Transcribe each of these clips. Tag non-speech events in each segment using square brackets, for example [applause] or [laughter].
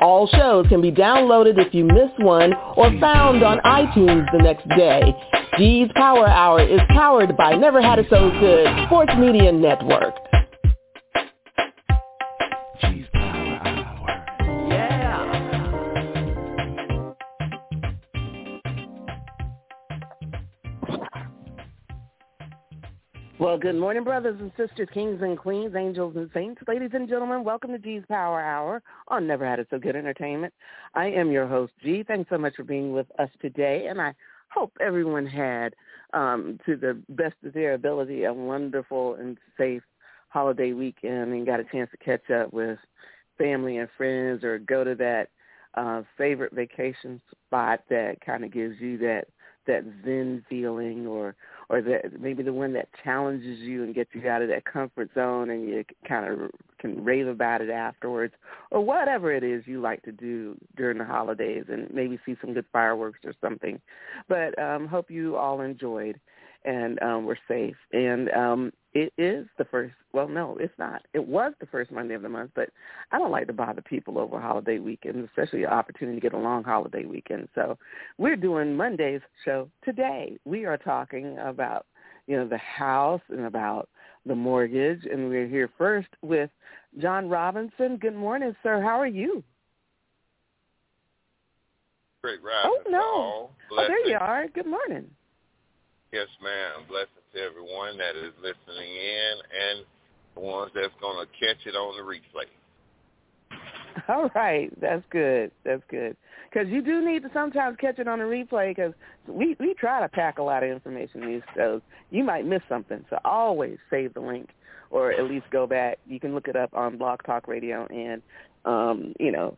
All shows can be downloaded if you miss one or found on iTunes the next day. G's Power Hour is powered by Never Had It So Good Sports Media Network. Well, good morning, brothers and sisters, kings and queens, angels and saints. Ladies and gentlemen, welcome to G's Power Hour on Never Had It So Good Entertainment. I am your host, G. Thanks so much for being with us today, and I hope everyone had, um, to the best of their ability, a wonderful and safe holiday weekend and got a chance to catch up with family and friends or go to that uh, favorite vacation spot that kind of gives you that that zen feeling or or that maybe the one that challenges you and gets you out of that comfort zone and you kind of can rave about it afterwards or whatever it is you like to do during the holidays and maybe see some good fireworks or something. But um hope you all enjoyed and um we're safe. And um it is the first well no it's not. It was the first monday of the month but i don't like to bother people over holiday weekends especially an opportunity to get a long holiday weekend. So we're doing monday's show today. We are talking about you know the house and about the mortgage and we're here first with john robinson. Good morning sir. How are you? Great Rob. oh no. Oh there you are. Good morning. Yes, ma'am. Blessings to everyone that is listening in and the ones that's going to catch it on the replay. [laughs] All right, that's good. That's good. Because you do need to sometimes catch it on the replay because we we try to pack a lot of information in these shows. You might miss something, so always save the link or at least go back. You can look it up on Blog Talk Radio and um, you know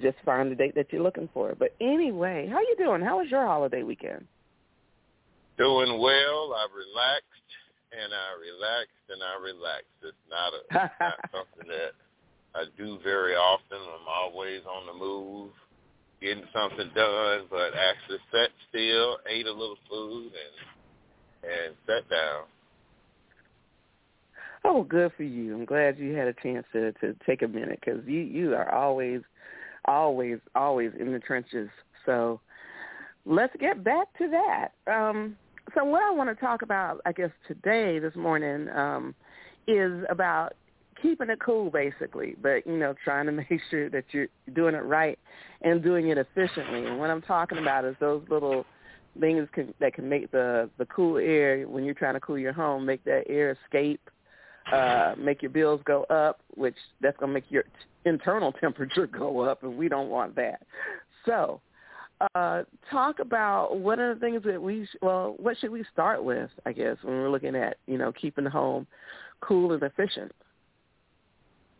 just find the date that you're looking for. But anyway, how you doing? How was your holiday weekend? Doing well. I relaxed and I relaxed and I relaxed. It's not a it's not [laughs] something that I do very often. I'm always on the move, getting something done, but actually sat still, ate a little food, and and sat down. Oh, good for you. I'm glad you had a chance to to take a minute because you you are always, always, always in the trenches. So let's get back to that. Um, so what I want to talk about, I guess today, this morning, um, is about keeping it cool, basically, but you know, trying to [laughs] make sure that you're doing it right and doing it efficiently. And what I'm talking about is those little things can, that can make the the cool air when you're trying to cool your home, make that air escape uh, make your bills go up, which that's going to make your t- internal [laughs] temperature go up, and we don't want that. So, uh, talk about what are the things that we sh- well, what should we start with? I guess when we're looking at you know keeping the home cool and efficient.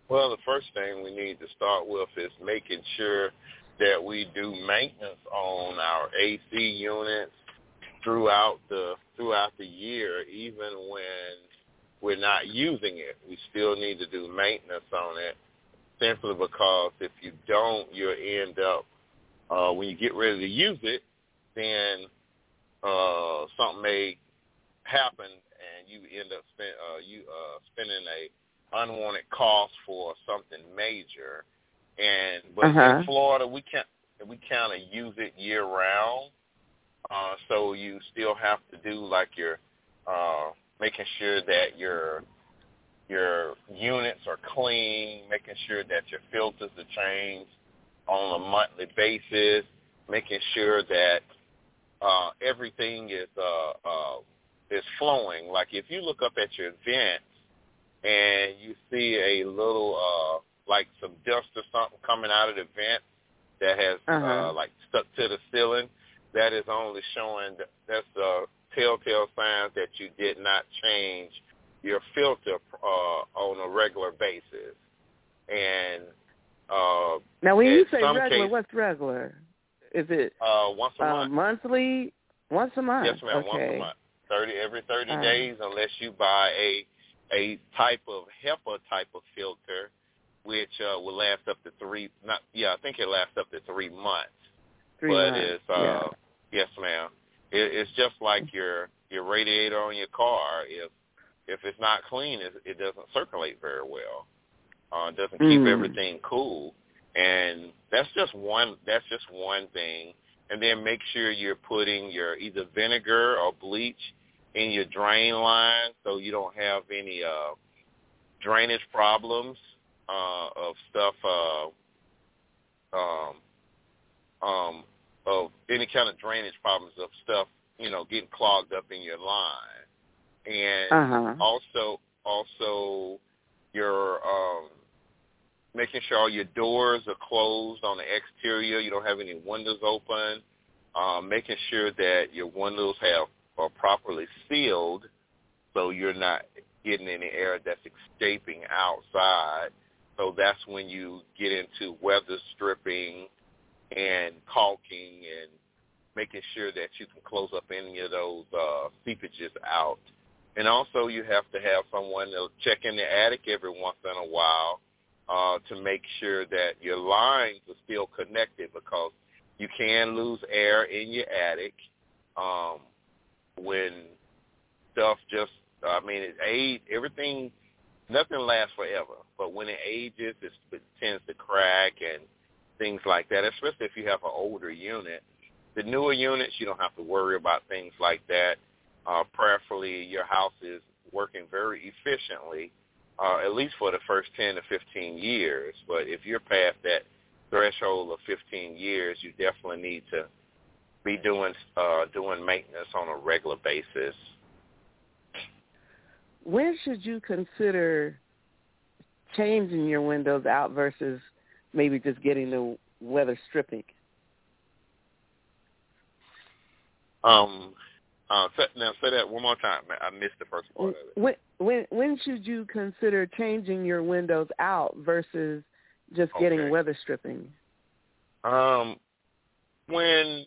Well, the first thing we need to start with is making sure that we do maintenance on our AC units throughout the throughout the year, even when we're not using it. We still need to do maintenance on it, simply because if you don't, you'll end up uh, when you get ready to use it, then uh, something may happen, and you end up spend, uh, you uh, spending a unwanted cost for something major. And but Uh-huh. in Florida, we can't we kind of use it year round. Uh, so you still have to do like your uh, making sure that your your units are clean, making sure that your filters are changed on a monthly basis, making sure that uh, everything is uh, uh, is flowing. Like if you look up at your events and you see a little uh, like some dust or something coming out of the vent that has Uh-huh. uh, like stuck to the ceiling, that is only showing that that's a telltale sign that you did not change your filter uh, on a regular basis. And uh, now, when you say regular, case- what's regular? Is it uh, once a uh, month. monthly? Once a month. Yes, ma'am. Okay. Once a month, thirty every thirty Uh. days, unless you buy a a type of HEPA type of filter, which uh, will last up to three. Not yeah, I think it lasts up to three months. Three but months. it's uh, yes, ma'am. It, it's just like your your radiator on your car. If if it's not clean, it, it doesn't circulate very well. Uh, doesn't keep Mm. everything cool, and that's just one. That's just one thing. And then make sure you're putting your either vinegar or bleach in your drain line, so you don't have any uh, drainage problems uh, of stuff. Uh, um, um, of any kind of drainage problems of stuff, you know, getting clogged up in your line. And Uh-huh. also also your um making sure all your doors are closed on the exterior, you don't have any windows open, um, making sure that your windows have are properly sealed so you're not getting any air that's escaping outside. So that's when you get into weather stripping and caulking and making sure that you can close up any of those uh, seepages out. And also you have to have someone to check in the attic every once in a while uh, to make sure that your lines are still connected because you can lose air in your attic um, when stuff just, I mean, it age, everything, nothing lasts forever. But when it ages, it's, it tends to crack and things like that, especially if you have an older unit. The newer units, you don't have to worry about things like that. Uh, prayerfully, your house is working very efficiently, uh, at least for the first 10 to 15 years. But if you're past that threshold of 15 years, you definitely need to be doing uh, doing maintenance on a regular basis. When should you consider changing your windows out versus maybe just getting the weather stripping? Um, uh, now say that one more time. I missed the first part of it. When when when should you consider changing your windows out versus just getting Okay. weather stripping? Um, when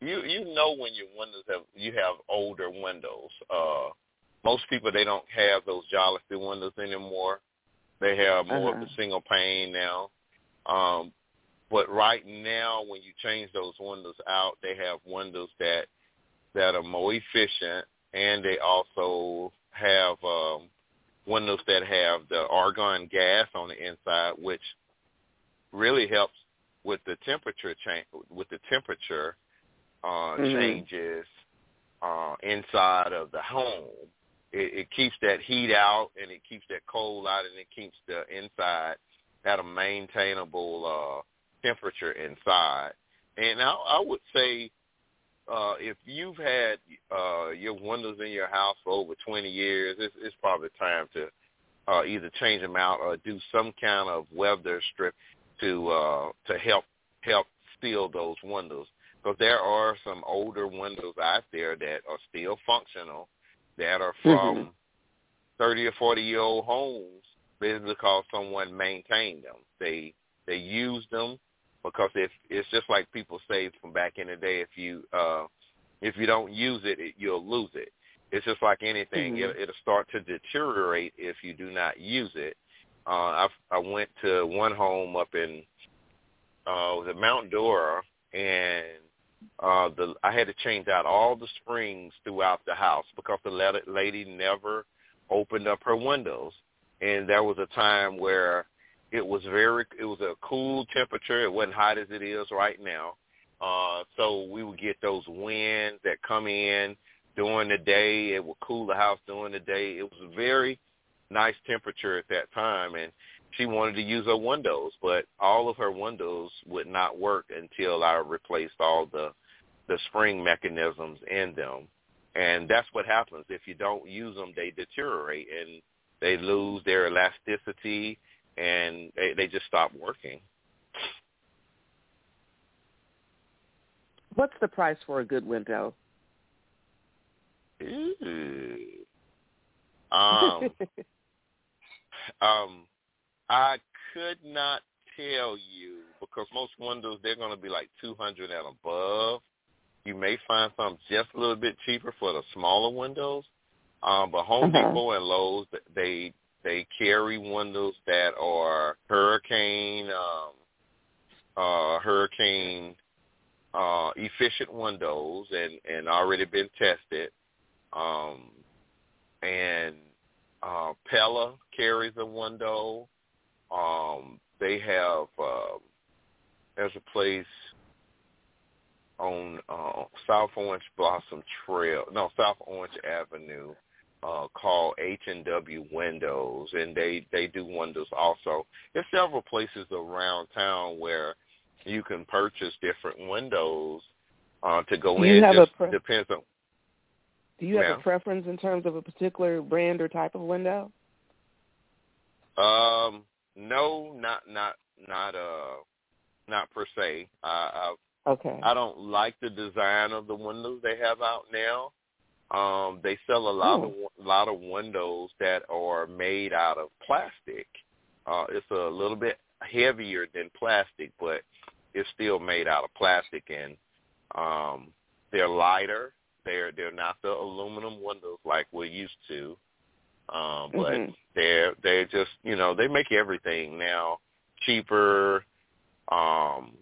you you know when your windows have you have older windows. Uh, most people they don't have those jalousie windows anymore. They have more of Uh-huh. the single pane now. Um, but right now, when you change those windows out, they have windows that that are more efficient, and they also have um, windows that have the argon gas on the inside, which really helps with the temperature change with the temperature uh, Mhm. changes uh, inside of the home. It, it keeps that heat out and it keeps that cold out and it keeps the inside at a maintainable uh, temperature inside. And I, I would say uh, if you've had uh, your windows in your house for over 20 years, it's, it's probably time to uh, either change them out or do some kind of weather strip to uh, to help help seal those windows. Because there are some older windows out there that are still functional, that are from Mhm. 30 or 40 year old homes, basically because someone maintained them. They they used them because if it's just like people say from back in the day, if you uh, if you don't use it, it you'll lose it. It's just like anything; Mhm. it, it'll start to deteriorate if you do not use it. Uh, I I went to one home up in uh, was it Mount Dora, and uh, the I had to change out all the springs throughout the house because the lady never opened up her windows, and there was a time where it was very it was a cool temperature. It wasn't hot as it is right now. Uh, so we would get those winds that come in during the day. It would cool the house during the day. It was a very nice temperature at that time, and she wanted to use her windows, but all of her windows would not work until I replaced all the the spring mechanisms in them. And that's what happens if you don't use them; they deteriorate and they lose their elasticity, and they, they just stop working. What's the price for a good window? Ooh. Um, [laughs] um, I could not tell you because most windows they're going to be like 200 and above. You may find some just a little bit cheaper for the smaller windows. Um, but Home Uh-huh. Depot and Lowe's they they carry windows that are hurricane um, uh, hurricane uh, efficient windows and and already been tested. Um, and uh, Pella carries a window. Um, they have uh, there's a place on uh, South Orange Blossom Trail, no South Orange Avenue, uh, called H and W Windows, and they they do windows also. There's several places around town where you can purchase different windows uh, to go Do you in. have a Just pre- depends on. Do you have a preference in terms of a particular brand or type of window? Um, no, not not not uh not per se. I, Okay. I I don't like the design of the windows they have out now. Um, they sell a lot of lot of windows that are made out of plastic. Uh, it's a little bit heavier than plastic, but it's still made out of plastic, and um, they're lighter. They're they're not the aluminum windows like we're used to. Um, but Mhm. they're they're just you know they make everything now cheaper, um,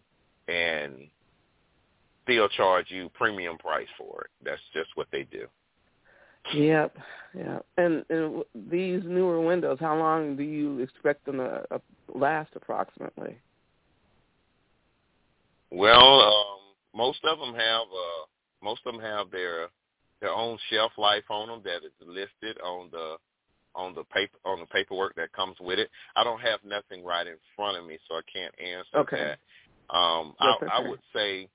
and still charge you premium price for it. That's just what they do. Yep. Yeah. And, and these newer windows, how long do you expect them to uh, last approximately? Well, um, most of them have uh, most of them have their their own shelf life on them that is listed on the on the paper on the paperwork that comes with it. I don't have nothing right in front of me, so I can't answer Okay. that. Um, I, I would say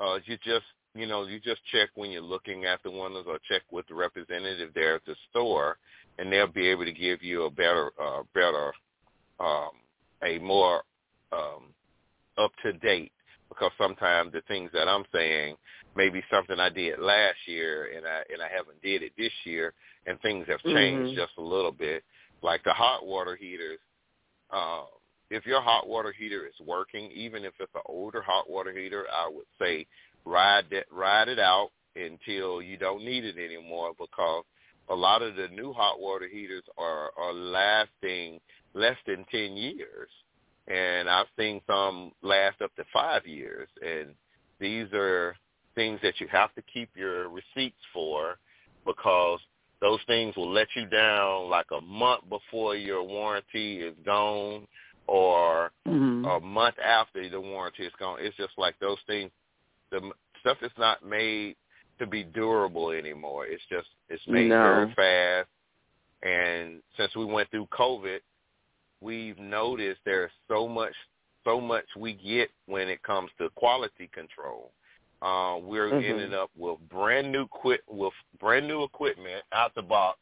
uh, you just you know you just check when you're looking at the windows, or check with the representative there at the store, and they'll be able to give you a better uh, better um, a more um, up to date because sometimes the things that I'm saying may be something I did last year and I and I haven't did it this year and things have changed Mhm. just a little bit. Like the hot water heaters, uh, if your hot water heater is working, even if it's an older hot water heater, I would say ride that ride it out until you don't need it anymore because a lot of the new hot water heaters are are lasting less than ten years and I've seen some last up to five years. And these are things that you have to keep your receipts for because those things will let you down like a month before your warranty is gone or Mm-hmm. a month after the warranty is gone. It's just like those things. The stuff is not made to be durable anymore. It's just it's made No. very fast. And since we went through COVID, we've noticed there's so much so much we get when it comes to quality control. Uh, we're Mhm. ending up with brand new quit with brand new equipment out the box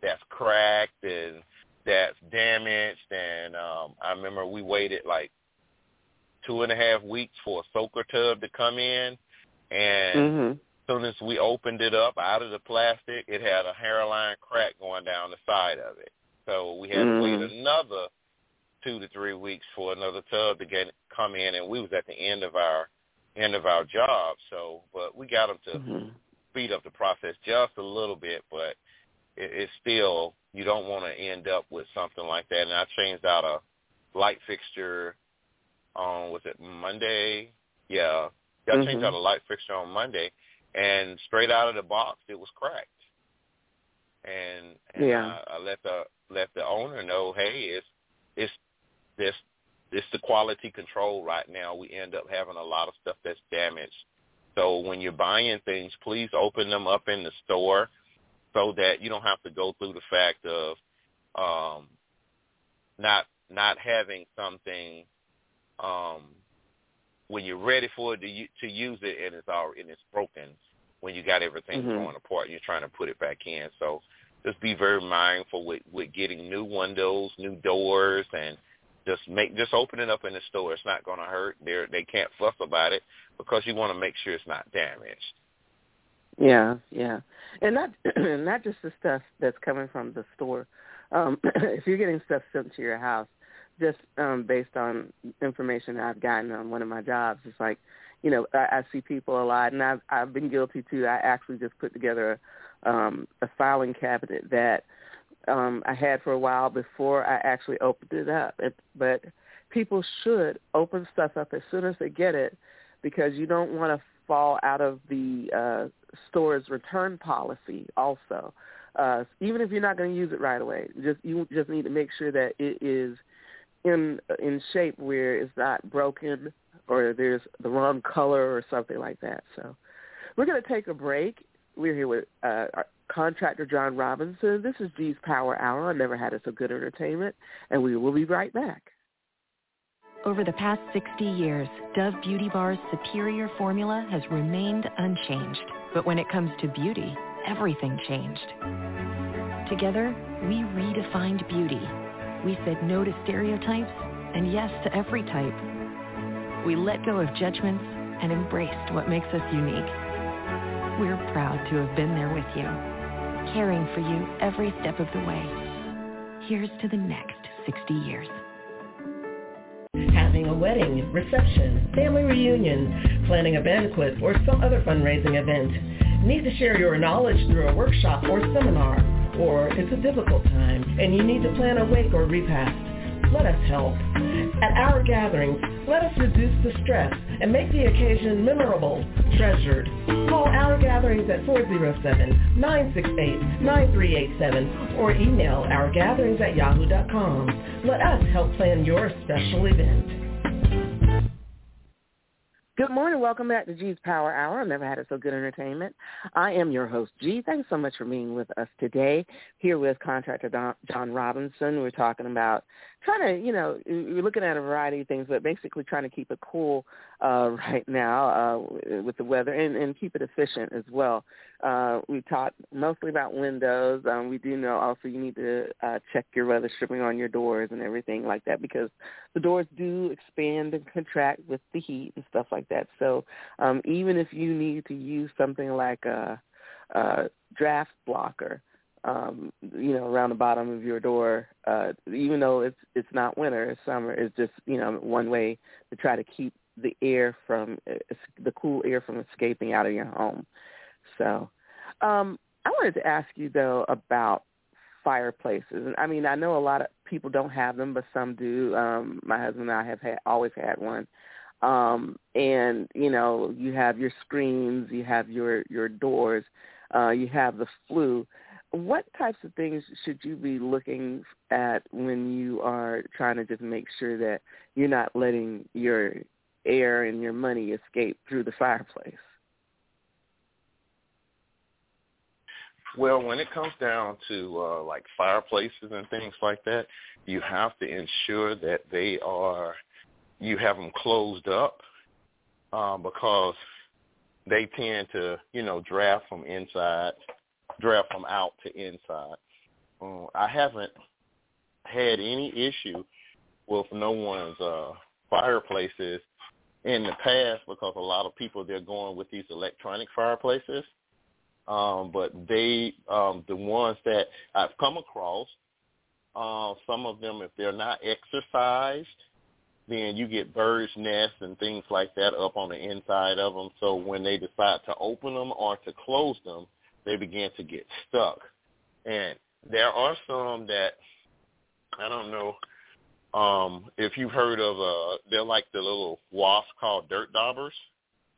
that's cracked and that's damaged. And um, I remember we waited like two and a half weeks for a soaker tub to come in, and Mhm. as soon as we opened it up out of the plastic, it had a hairline crack going down the side of it. So we had to wait Mhm. another two to three weeks for another tub to get come in, and we was at the end of our end of our job. So, but we got them to Mhm. speed up the process just a little bit, but it, it's still you don't want to end up with something like that. And I changed out a light fixture on was it Monday? Yeah, I changed Mhm. out a light fixture on Monday, and straight out of the box it was cracked. And, and Yeah. I, I let the let the owner know, hey, it's it's this it's the quality control right now. We end up having a lot of stuff that's damaged. So when you're buying things, please open them up in the store so that you don't have to go through the fact of um, not not having something um, when you're ready for it to to use it and it's already and it's broken when you got everything Mhm. going apart and you're trying to put it back in. So just be very mindful with with getting new windows, new doors, and just make just open it up in the store. It's not going to hurt. They they can't fuss about it because you want to make sure it's not damaged. Yeah, yeah, and not [clears throat] not just the stuff that's coming from the store. Um, [clears throat] if you're getting stuff sent to your house, just um, based on information I've gotten on one of my jobs, it's like, you know, I, I see people a lot, and I've I've been guilty too. I actually just put together a, um, a filing cabinet that um, I had for a while before I actually opened it up. It, but people should open stuff up as soon as they get it, because you don't want to fall out of the uh, store's return policy. Also, uh, even if you're not going to use it right away, just you just need to make sure that it is in in shape where it's not broken or there's the wrong color or something like that. So we're going to take a break. We're here with uh, contractor John Robinson. This is G's Power Hour. I never had it so good entertainment, and we will be right back. Over the past 60 years, Dove Beauty Bar's superior formula has remained unchanged. But when it comes to beauty, everything changed. Together, we redefined beauty we said no to stereotypes and yes to every type. We let go of judgments and embraced what makes us unique. We're proud to have been there with you, caring for you every step of the way. Here's to the next 60 years. Having a wedding, reception, family reunion, planning a banquet, or some other fundraising event. Need to share your knowledge through a workshop or seminar or it's a difficult time and you need to plan a wake or repast, let us help. At our gatherings, let us reduce the stress and make the occasion memorable, treasured. Call our gatherings at 407-968-9387 or email ourgatherings at yahoo.com. Let us help plan your special event. Good morning. Welcome back to G's Power Hour. I've never had it so good entertainment. I am your host, G. Thanks so much for being with us today. Here with contractor Don, John Robinson. We're talking about trying to, you know, we're looking at a variety of things, but basically trying to keep it cool uh, [laughs] right now uh, with the weather and, and keep it efficient as well. Uh, we talked mostly about windows. Um, we do know also you need to uh, check your weather stripping on your doors and everything like that because the doors do expand and contract with the heat and stuff like that. So um, even if you need to use something like a, a draft blocker, um, you know, around the bottom of your door, uh, even though it's it's not winter, it's summer. It's just you know one way to try to keep the air from the cool air from escaping out of your home. So, um, I wanted to ask you though about fireplaces. I mean, I know a lot of people don't have them, but some do. Um, my husband and I have had, always had one. Um, and you know, you have your screens, you have your your doors, uh, you have the flue. What types of things should you be looking at when you are trying to just make sure that you're not letting your air and your money escape through the fireplace? Well, when it comes down to uh, like fireplaces and things like that, you have to ensure that they are you have them closed up um, because they tend to you know draft from inside, draft from out to inside. Um, I haven't had any issue with no one's uh, fireplaces in the past because a lot of people they're going with these electronic fireplaces um, but they, um, the ones that I've come across, uh, some of them, if they're not exercised, then you get birds' nests and things like that up on the inside of them. So when they decide to open them or to close them, they begin to get stuck. And there are some that I don't know um, if you've heard of. Uh, they're like the little wasps called dirt daubers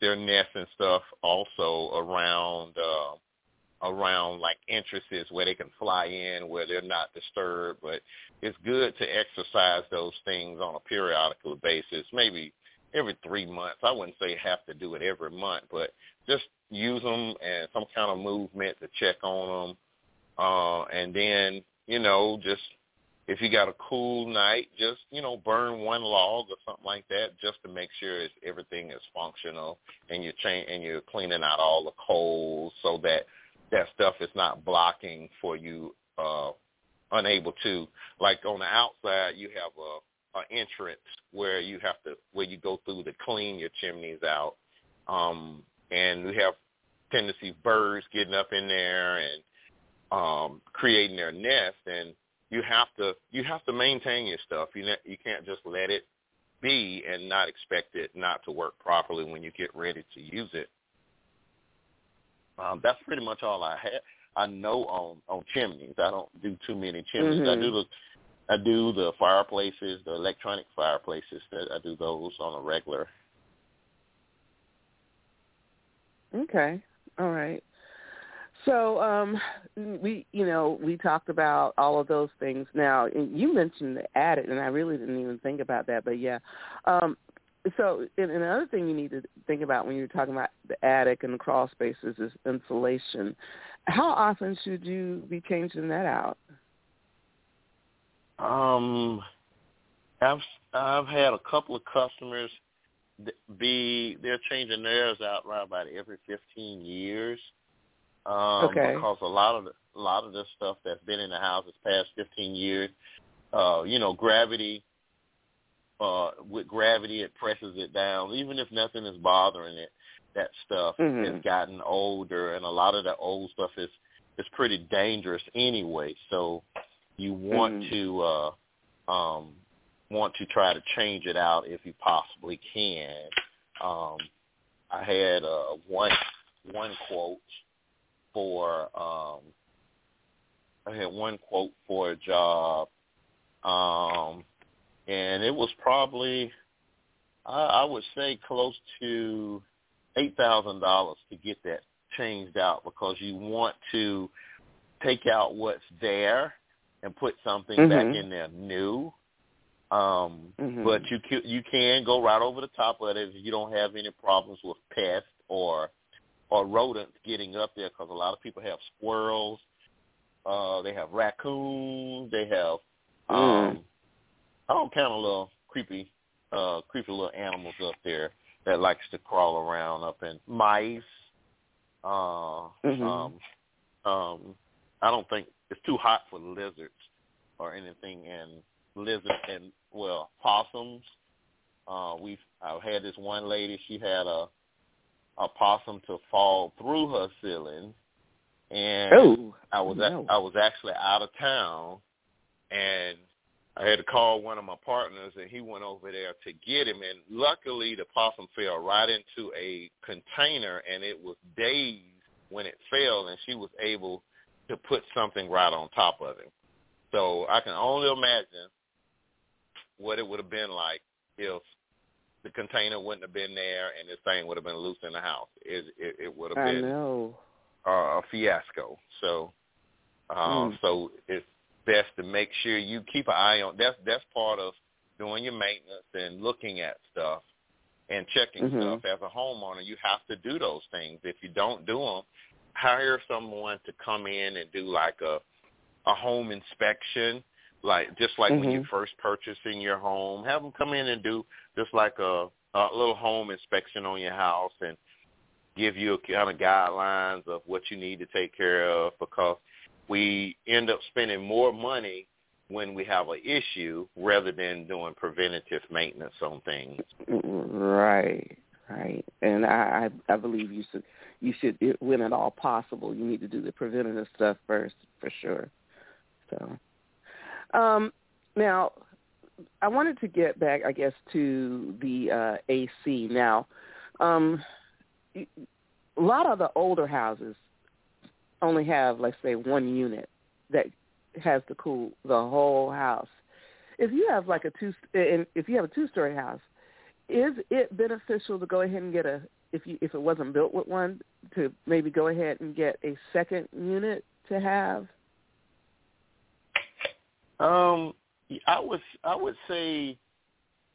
their nests and stuff also around uh, around like entrances where they can fly in where they're not disturbed. But it's good to exercise those things on a periodical basis, maybe every three months. I wouldn't say have to do it every month, but just use them and some kind of movement to check on them. Uh, and then, you know, just if you got a cool night, just you know burn one log or something like that, just to make sure it's, everything is functional and you're cha- and you're cleaning out all the coals so that that stuff is not blocking for you, uh, unable to. Like on the outside, you have a, a entrance where you have to where you go through to clean your chimneys out, um, and we have tend to birds getting up in there and um, creating their nest, and you have to you have to maintain your stuff. You ne- you can't just let it be and not expect it not to work properly when you get ready to use it. Um, that's pretty much all I had. I know on on chimneys. I don't do too many chimneys. Mm-hmm. I do the I do the fireplaces, the electronic fireplaces. That I do those on a regular. Okay. All right. So um we you know, we talked about all of those things now. You mentioned the attic and I really didn't even think about that, but yeah. Um so and another thing you need to think about when you're talking about the attic and the crawl spaces is insulation. How often should you be changing that out? Um, I've I've had a couple of customers be they're changing theirs out right about every 15 years. Um, Okay. Because a lot of the, a lot of the stuff that's been in the house this past 15 years, uh, you know, gravity. Uh, with gravity, it presses it down. Even if nothing is bothering it, that stuff Mhm. has gotten older, and a lot of the old stuff is is pretty dangerous anyway. So you want Mhm. to uh um want to try to change it out if you possibly can. Um I had uh one one quote for um I had one quote for a job um and it was probably I, I would say close to eight thousand dollars to get that changed out because you want to take out what's there and put something back Mhm. in there new. Um, Mhm. But you you can go right over the top of it if you don't have any problems with pests or or rodents getting up there because a lot of people have squirrels, uh, they have raccoons, they have um, Mm. all kind of little creepy, uh, creepy little animals up there that likes to crawl around up in mice. Uh, Mhm. um, um, I don't think it's too hot for lizards or anything, and lizards and well possums. Uh, we've I've had this one lady. She had a a possum to fall through her ceiling, and Oh, I was no. I was actually out of town, and I had to call one of my partners, and he went over there to get him. And luckily, the possum fell right into a container, and it was dazed when it fell, and she was able to put something right on top of him. So I can only imagine what it would have been like if the container wouldn't have been there and this thing would have been loose in the house. It it, it would have I been know. uh, a fiasco. So, uh, Mm. so it's best to make sure you keep an eye on. That's that's part of doing your maintenance and looking at stuff and checking Mhm. stuff. As a homeowner, you have to do those things. If you don't do them, hire someone to come in and do like a a home inspection, like just like when you're mm-hmm. first purchasing your home. Have them come in and do just like a, a little home inspection on your house and give you a kind of guidelines of what you need to take care of because we end up spending more money when we have an issue rather than doing preventative maintenance on things. Right, right. And I, I, I believe you should, you should, when at all possible, you need to do the preventative stuff first, for sure. So, um, now, I wanted to get back, I guess, to the uh, AC. Now, um, a lot of the older houses only have, let's say, one unit that has to cool the whole house. If you have like a two, if you have a two-story house, is it beneficial to go ahead and get a if you if it wasn't built with one to maybe go ahead and get a second unit to have? Um, I would I would say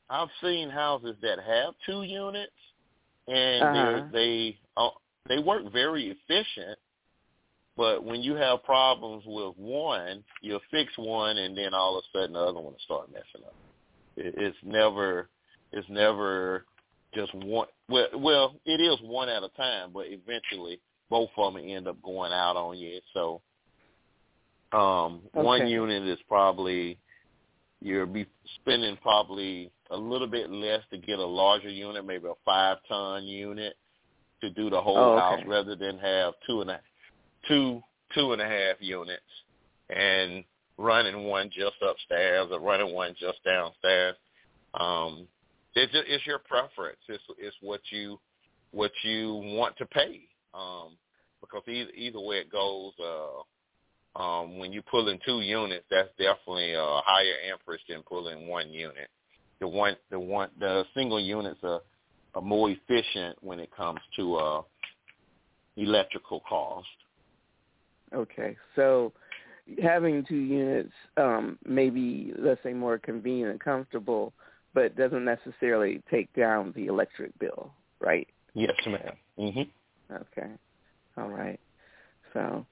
I've seen houses that have two units, and Uh-huh. they're they uh, they work very efficient. But when you have problems with one, you'll fix one, and then all of a sudden the other one will start messing up. It, it's never it's never just one. Well, well, it is one at a time, but eventually both of them end up going out on you. So um, one unit is probably you'll be spending probably a little bit less to get a larger unit, maybe a five ton unit. to do the whole Oh, okay. house rather than have two and a two two and a half units and running one just upstairs or running one just downstairs. Um, it's just, it's your preference. It's it's what you what you want to pay. Um, because either either way it goes, uh, um, when you pull in two units, that's definitely a higher interest than pulling one unit. The one the one the single units are, are more efficient when it comes to uh, electrical cost. Okay, so having two units um, may be, let's say, more convenient and comfortable, but doesn't necessarily take down the electric bill, right? Yes, ma'am. hmm Okay, all right. So,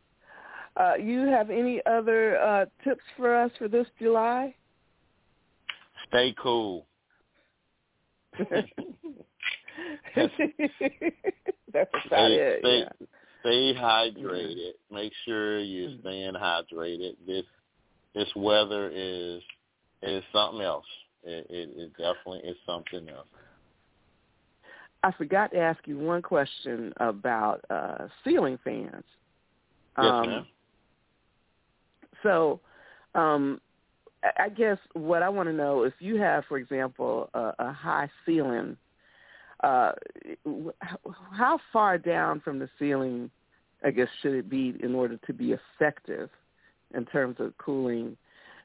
uh, you have any other uh, tips for us for this July? Stay cool. [laughs] [laughs] That's about Stay- it. stay- yeah. Stay hydrated. Make sure you're Mhm. staying hydrated. This this weather is is something else. It, it, it definitely is something else. I forgot to ask you one question about uh, ceiling fans. Yes, Um, ma'am. So, um, I- guess what I want to know if you have, for example, a, a high ceiling, uh, how far down from the ceiling, I guess, should it be in order to be effective in terms of cooling?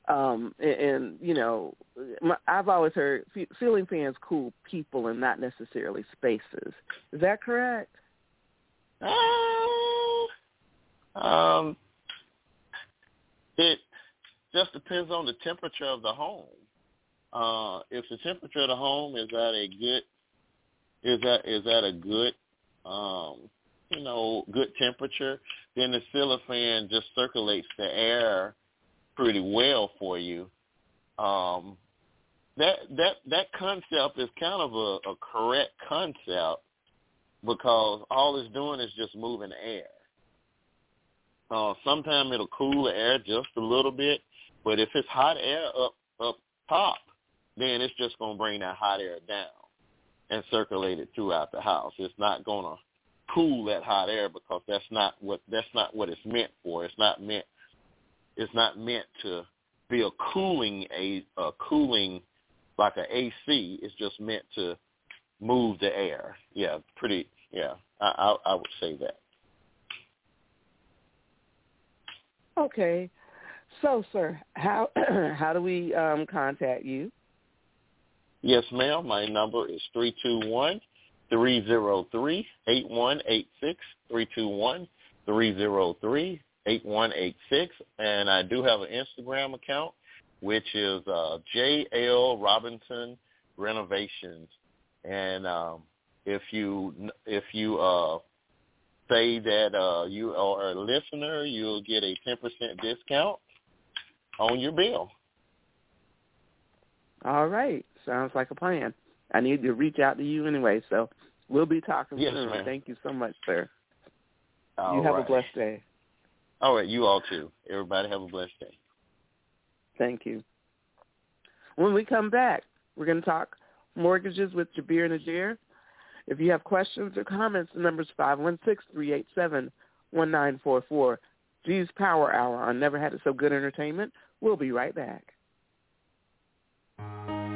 Um, and, and you know, my, I've always heard ce- ceiling fans cool people and not necessarily spaces. Is that correct? Uh, um, it just depends on the temperature of the home. Uh, if the temperature of the home is at a good is at is at a good um, you know good temperature, then the ceiling fan just circulates the air pretty well for you. Um, that that that concept is kind of a, a correct concept because all it's doing is just moving air. Uh, sometimes it'll cool the air just a little bit, but if it's hot air up up top, then it's just gonna bring that hot air down and circulate it throughout the house. It's not gonna cool that hot air because that's not what that's not what it's meant for. It's not meant it's not meant to be a cooling a, a cooling like a AC. It's just meant to move the air. Yeah, pretty. Yeah, I I, I would say that. Okay. So, sir, how [clears throat] how do we um, contact you? Yes, ma'am. My number is three two one three zero three eight one eight six three two one three zero three eight one eight six, and I do have an Instagram account, which is uh, JL Robinson Renovations, and um, if you if you uh, say that uh, you are a listener, you'll get a ten percent discount on your bill. All right. Sounds like a plan. I need to reach out to you anyway, so we'll be talking Yes, soon. ma'am. Thank you so much, sir. All you have right. a blessed day. All right, you all too. Everybody have a blessed day. Thank you. When we come back, we're going to talk mortgages with Jabir Najair. If you have questions or comments, the number is 516-387-1944. G's Power Hour on Never Had It So Good Entertainment. We'll be right back.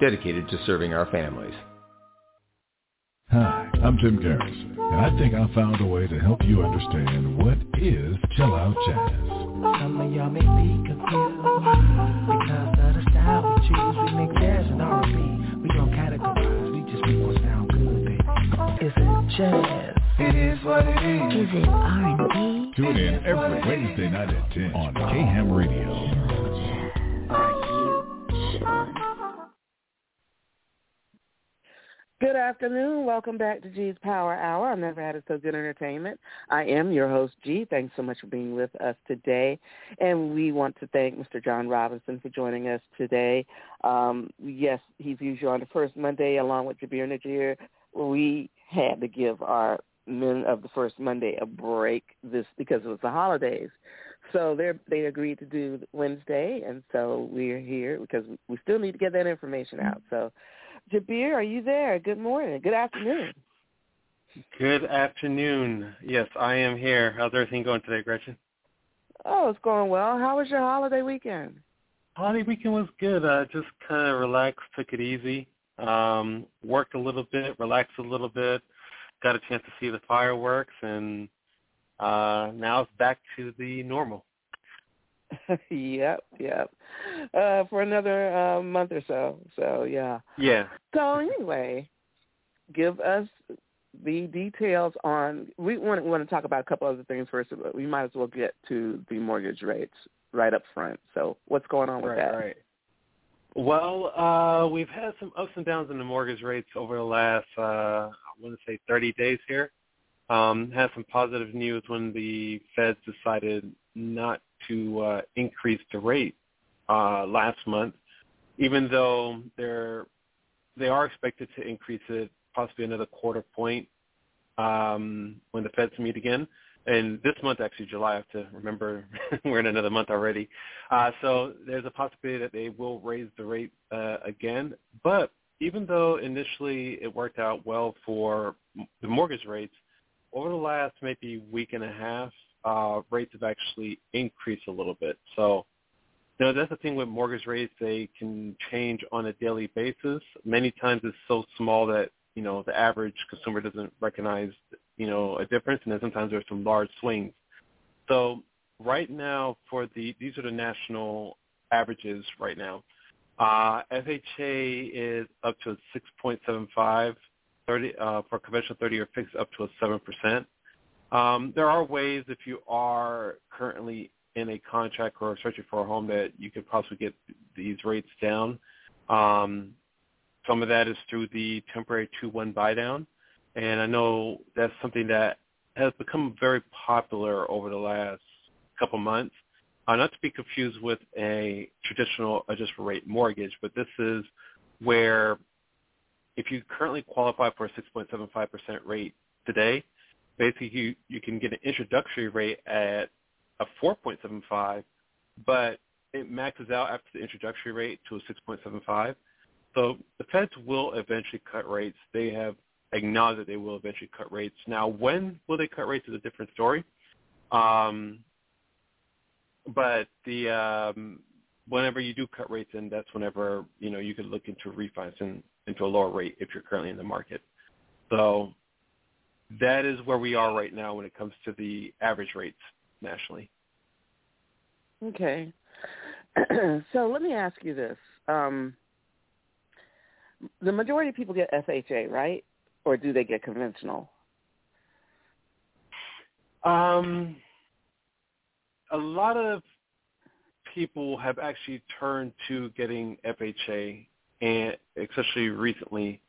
dedicated to serving our families. Hi, I'm Tim Garrison, and I think I found a way to help you understand what is chill out jazz. Some of y'all may be confused because of the style we choose. We make jazz and R&B. We don't categorize. We just make what sound good, baby. Is it jazz? It is what it is. Is it R&B? Tune in every Wednesday night at 10 on K-Ham Radio. Are you sure? Good afternoon. Welcome back to G's Power Hour. I've never had it so good entertainment. I am your host, G. Thanks so much for being with us today. And we want to thank Mr. John Robinson for joining us today. Um, yes, he's usually on the first Monday along with Jabir Najair. We had to give our men of the first Monday a break this because it was the holidays. So they they agreed to do Wednesday, and so we're here because we still need to get that information out. So Jabir, are you there? Good morning. Good afternoon. Good afternoon. Yes, I am here. How's everything going today, Gretchen? Oh, it's going well. How was your holiday weekend? Holiday weekend was good. Uh, just kind of relaxed, took it easy. Um, worked a little bit, relaxed a little bit, got a chance to see the fireworks, and uh, now it's back to the normal. [laughs] yep, yep. Uh, for another uh, month or so. So yeah. Yeah. So anyway, give us the details on. We want want to talk about a couple other things first, but we might as well get to the mortgage rates right up front. So what's going on with right, that? Right. Well, uh, we've had some ups and downs in the mortgage rates over the last, uh, I want to say 30 days here. Um, had some positive news when the Feds decided not to uh, increase the rate uh, last month, even though they're they are expected to increase it possibly another quarter point um, when the Feds meet again. And this month, actually July, I have to remember [laughs] we're in another month already. Uh, so there's a possibility that they will raise the rate uh, again. But even though initially it worked out well for the mortgage rates, over the last maybe week and a half, uh, rates have actually increased a little bit. So, you know, that's the thing with mortgage rates. They can change on a daily basis. Many times it's so small that, you know, the average consumer doesn't recognize, you know, a difference. And then sometimes there's some large swings. So right now for the, these are the national averages right now. Uh, FHA is up to a 6.75, 30, uh, for conventional 30 or fixed up to a 7%. Um, there are ways if you are currently in a contract or searching for a home that you could possibly get these rates down. Um, some of that is through the temporary 2-1 buy down. And I know that's something that has become very popular over the last couple months. Uh, not to be confused with a traditional adjustable rate mortgage, but this is where if you currently qualify for a 6.75% rate today, basically you, you can get an introductory rate at a 4.75, but it maxes out after the introductory rate to a 6.75. So the Feds will eventually cut rates. They have acknowledged that they will eventually cut rates. Now, when will they cut rates is a different story. Um, but the um, whenever you do cut rates, and that's whenever you know you could look into refinancing into a lower rate if you're currently in the market. So that is where we are right now when it comes to the average rates nationally. Okay. [clears throat] so let me ask you this. Um, the majority of people get FHA, right? Or do they get conventional? Um, a lot of people have actually turned to getting FHA, and especially recently,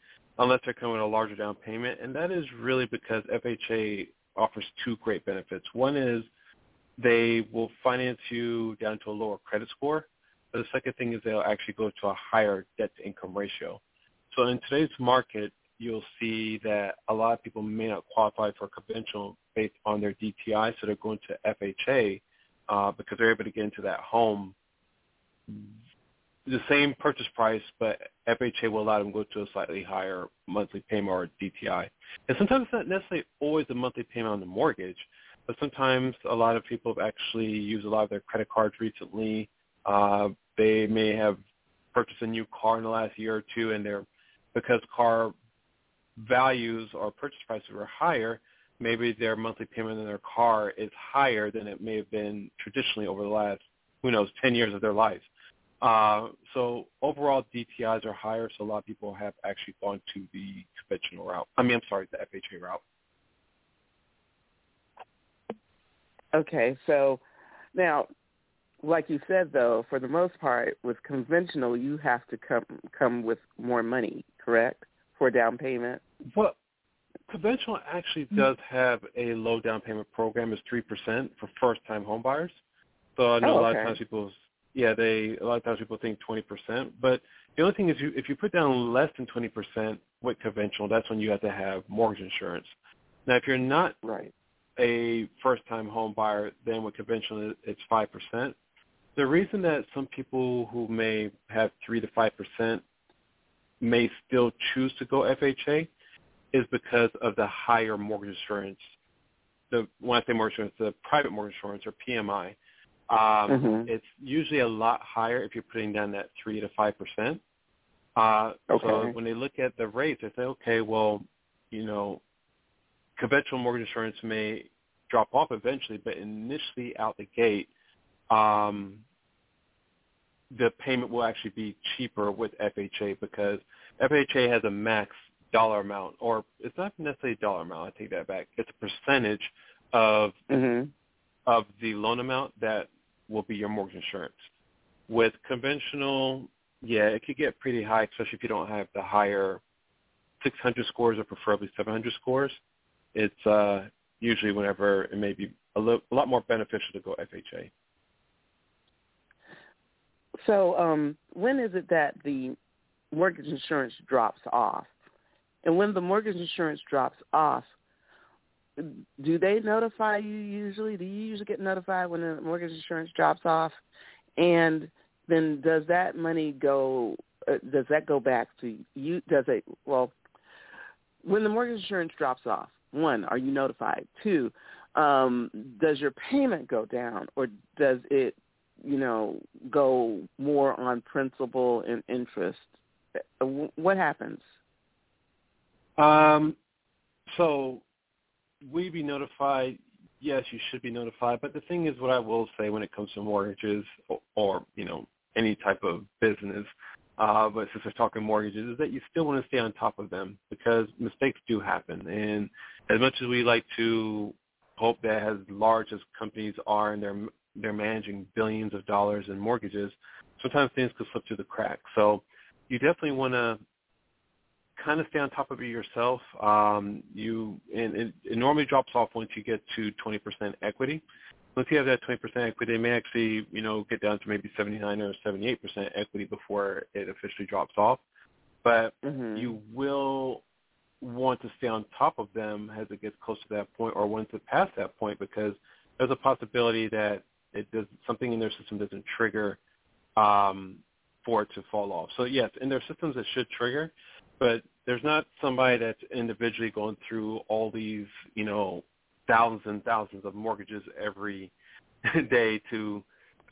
unless they're coming with a larger down payment. And that is really because FHA offers two great benefits. One is they will finance you down to a lower credit score. But the second thing is they'll actually go to a higher debt-to-income ratio. So in today's market, you'll see that a lot of people may not qualify for conventional based on their DTI, so they're going to FHA uh, because they're able to get into that home the same purchase price, but FHA will allow them to go to a slightly higher monthly payment or DTI. And sometimes it's not necessarily always a monthly payment on the mortgage, but sometimes a lot of people have actually used a lot of their credit cards recently. Uh, they may have purchased a new car in the last year or two, and they're because car values or purchase prices were higher, maybe their monthly payment on their car is higher than it may have been traditionally over the last, who knows, 10 years of their lives. Uh, so overall, DTIs are higher, so a lot of people have actually gone to the conventional route. I mean, I'm sorry, the FHA route. Okay, so now, like you said, though, for the most part, with conventional, you have to come come with more money, correct, for down payment? Well, conventional actually does have a low down payment program. It's three percent for first time home buyers. So I know Oh, a lot of times people, yeah, they a lot of times people think twenty percent, but the only thing is, you if you put down less than twenty percent with conventional, that's when you have to have mortgage insurance. Now, if you're not Right. a first time home buyer, then with conventional it's five percent. The reason that some people who may have three to five percent may still choose to go FHA is because of the higher mortgage insurance. The when I say mortgage insurance, the private mortgage insurance or PMI. Um, Mhm. It's usually a lot higher if you're putting down that three to five percent. Uh, So when they look at the rates, they say, okay, well, you know, conventional mortgage insurance may drop off eventually, but initially out the gate, um, the payment will actually be cheaper with FHA because FHA has a max dollar amount, or it's not necessarily a dollar amount. I take that back. It's a percentage of Mhm. of the loan amount that will be your mortgage insurance. With conventional, yeah, it could get pretty high, especially if you don't have the higher 600 scores or preferably 700 scores. It's uh, usually whenever it may be a, li- a lot more beneficial to go FHA. So, um, when is it that the mortgage insurance drops off? And when the mortgage insurance drops off, do they notify you usually? Do you usually get notified when the mortgage insurance drops off? And then does that money go? Uh, does that go back to you? Does it? Well, when the mortgage insurance drops off, one, are you notified? Two, um, does your payment go down, or does it, you know, go more on principal and interest? Uh, What happens? Um, so we be notified. Yes, you should be notified. But the thing is, what I will say when it comes to mortgages or, or you know any type of business, uh, but since we're talking mortgages, is that you still want to stay on top of them because mistakes do happen. And as much as we like to hope that as large as companies are and they're they're managing billions of dollars in mortgages, sometimes things could slip through the cracks. So you definitely want to kind of stay on top of it yourself. Um, you and it, it normally drops off once you get to 20% equity. Once you have that 20% equity, it may actually you know get down to maybe 79 or 78% equity before it officially drops off. But Mhm. you will want to stay on top of them as it gets close to that point or once it past that point because there's a possibility that it does something in their system doesn't trigger um, for it to fall off. So yes, in their systems it should trigger, but there's not somebody that's individually going through all these, you know, thousands and thousands of mortgages every [laughs] day to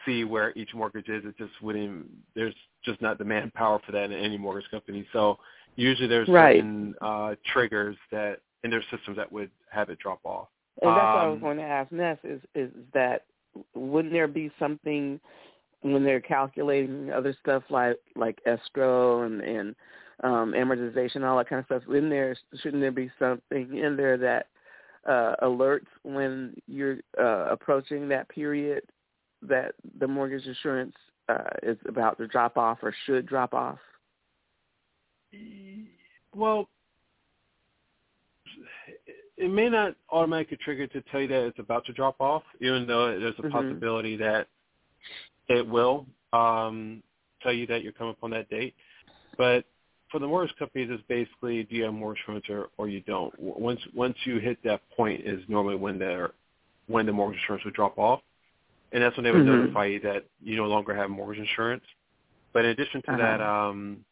see where each mortgage is. It just wouldn't. There's just not the manpower for that in any mortgage company. So usually there's Right. certain uh, triggers that in their systems that would have it drop off. And that's what I was Um, going to ask Ness is is that wouldn't there be something when they're calculating other stuff like like escrow and and um, amortization, all that kind of stuff? In there, shouldn't there be something in there that uh, alerts when you're uh, approaching that period that the mortgage insurance uh, is about to drop off or should drop off? Well, it may not automatically trigger to tell you that it's about to drop off, even though there's a Mhm. possibility that it will um, tell you that you're coming up on that date. But for the mortgage companies, it's basically do you have mortgage insurance or, or you don't. Once once you hit that point is normally when the when the mortgage insurance would drop off, and that's when they would Mhm. notify you that you no longer have mortgage insurance. But in addition to Uh-huh. that, um,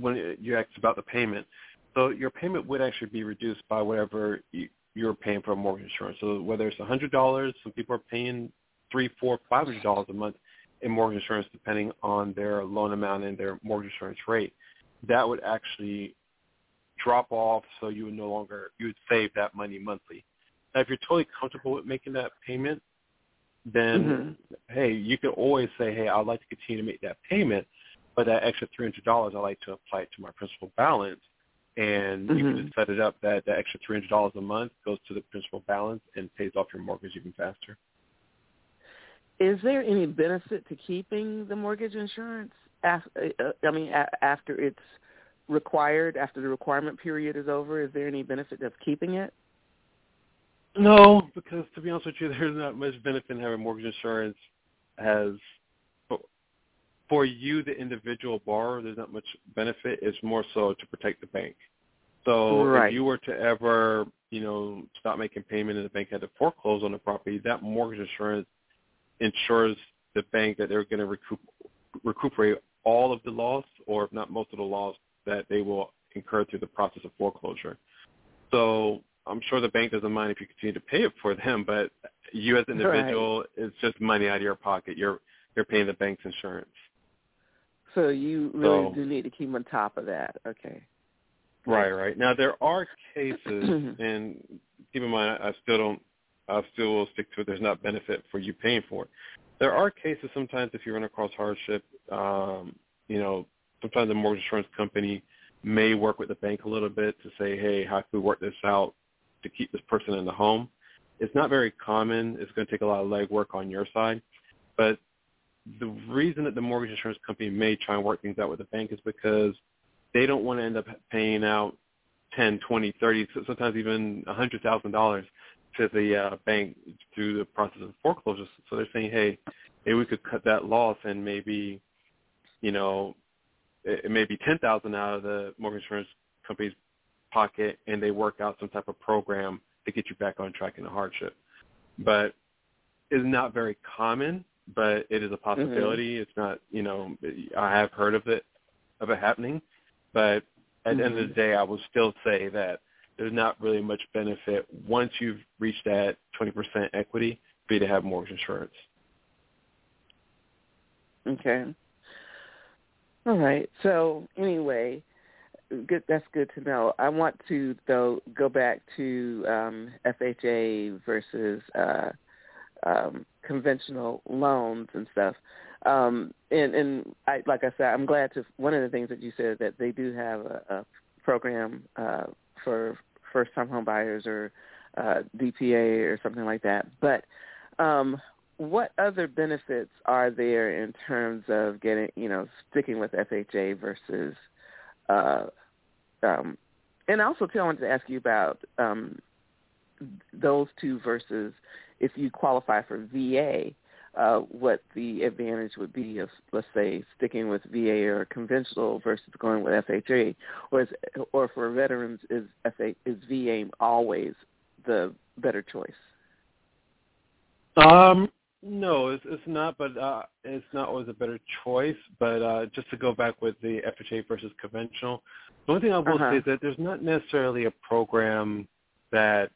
when you asked about the payment, so your payment would actually be reduced by whatever you, you're paying for mortgage insurance. So whether it's a hundred dollars, some people are paying three, four, five hundred dollars a month in mortgage insurance, depending on their loan amount and their mortgage insurance rate. That would actually drop off, so you would no longer you would save that money monthly. Now, if you're totally comfortable with making that payment, then hey, you can always say, hey, I'd like to continue to make that payment, but that extra three hundred dollars, I'd like to apply it to my principal balance, and you can Mhm. just set it up that that extra three hundred dollars a month goes to the principal balance and pays off your mortgage even faster. Is there any benefit to keeping the mortgage insurance? After, uh, uh, I mean, a- after it's required after the requirement period is over? Is there any benefit of keeping it? No, because to be honest with you, [laughs] there's not much benefit in having mortgage insurance as for you, the individual borrower, there's not much benefit. It's more so to protect the bank. So right. if you were to ever, you know, stop making payment and the bank had to foreclose on the property, that mortgage insurance ensures the bank that they're going to recoup, recuperate all of the loss, or if not most of the loss, that they will incur through the process of foreclosure. So I'm sure the bank doesn't mind if you continue to pay it for them, but you as an individual, right. it's just money out of your pocket. You're you're paying the bank's insurance. So you really so, do need to keep on top of that. Okay. Right, right. Now there are cases, [clears throat] and keep in mind, I still don't, I still will stick to it. There's not benefit for you paying for it. There are cases sometimes if you run across hardship, um, you know, sometimes the mortgage insurance company may work with the bank a little bit to say, hey, how can we work this out to keep this person in the home? It's not very common. It's going to take a lot of legwork on your side, but the reason that the mortgage insurance company may try and work things out with the bank is because they don't want to end up paying out ten, twenty, thirty, sometimes even a hundred thousand dollars to the uh, bank through the process of foreclosure. So they're saying, hey, maybe we could cut that loss and maybe, you know, it, it may be ten thousand out of the mortgage insurance company's pocket, and they work out some type of program to get you back on track in a hardship. But it's not very common but it is a possibility. Mm-hmm. It's not, you know, I have heard of it, of it happening, but at mm-hmm. the end of the day, I will still say that there's not really much benefit once you've reached that 20% equity be to have mortgage insurance. Okay. All right. So anyway, good. That's good to know. I want to though go back to um, FHA versus uh, um, conventional loans and stuff. Um, and and I, like I said, I'm glad to. One of the things that you said that they do have a, a program uh, for first-time home buyers or uh, DPA or something like that. But um, what other benefits are there in terms of getting, you know, sticking with FHA versus? Uh, um, and also too, I wanted to ask you about um, those two versus if you qualify for VA, uh, what the advantage would be of, let's say, sticking with VA or conventional versus going with FHA, or is, or for veterans, is FA, is VA always the better choice? Um, no, it's, it's not, but uh, it's not always a better choice. But uh, just to go back with the FHA versus conventional, the only thing I will uh-huh. say is that there's not necessarily a program that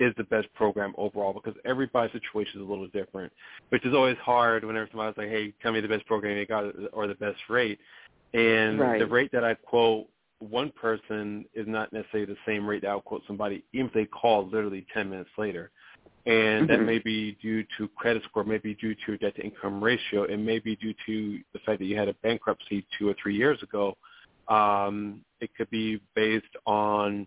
is the best program overall because everybody's situation is a little different, which is always hard whenever somebody's like, hey, tell me the best program you got or the best rate. And right. the rate that I quote one person is not necessarily the same rate that I'll quote somebody, even if they call literally 10 minutes later. And mm-hmm. that may be due to credit score, may be due to debt to income ratio, it may be due to the fact that you had a bankruptcy two or three years ago. Um, it could be based on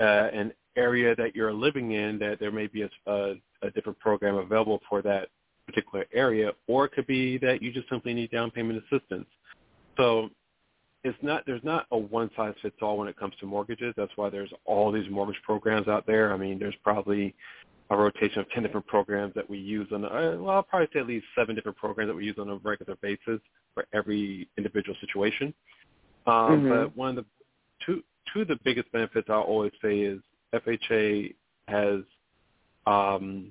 uh, an area that you're living in that there may be a, a, a different program available for that particular area, or it could be that you just simply need down payment assistance. So it's not there's not a one size fits all when it comes to mortgages. That's why there's all these mortgage programs out there. I mean, there's probably a rotation of ten different programs that we use on. A, well, I'll probably say at least seven different programs that we use on a regular basis for every individual situation. Um, mm-hmm. But one of the two two of the biggest benefits I'll always say is FHA has um,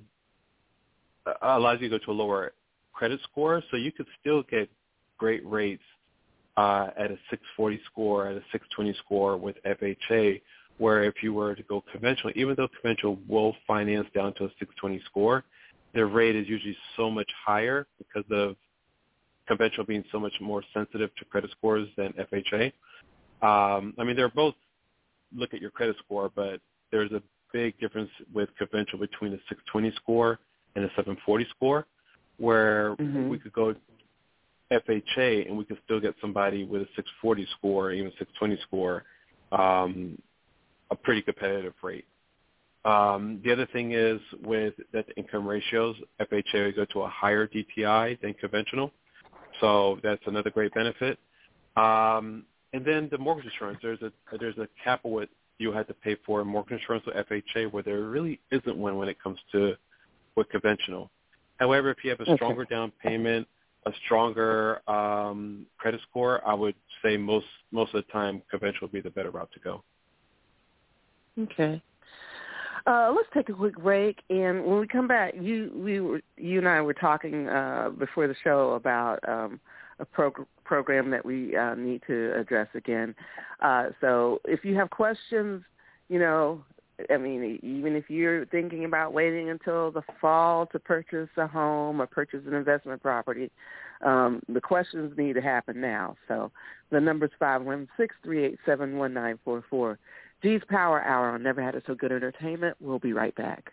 allows you to go to a lower credit score, so you could still get great rates uh, at a 640 score, at a 620 score with FHA, where if you were to go conventional, even though conventional will finance down to a 620 score, their rate is usually so much higher because of conventional being so much more sensitive to credit scores than FHA. Um, I mean, they're both look at your credit score, but there's a big difference with conventional between a 620 score and a 740 score, where mm-hmm. we could go FHA and we could still get somebody with a 640 score, or even 620 score, um, a pretty competitive rate. Um, the other thing is with debt to income ratios, FHA would go to a higher DTI than conventional, so that's another great benefit. Um, and then the mortgage insurance. There's a there's a cap what you had to pay for mortgage insurance with FHA, where there really isn't one when it comes to with conventional. However, if you have a stronger okay. down payment, a stronger um, credit score, I would say most most of the time conventional would be the better route to go. Okay. Uh, let's take a quick break, and when we come back, you we were you and I were talking uh, before the show about um, a prog- program that we uh, need to address again. Uh, so if you have questions, you know, I mean, even if you're thinking about waiting until the fall to purchase a home or purchase an investment property, um, the questions need to happen now. So the number is five one six three eight seven one nine four four. G's Power Hour on Never Had It So Good Entertainment. We'll be right back.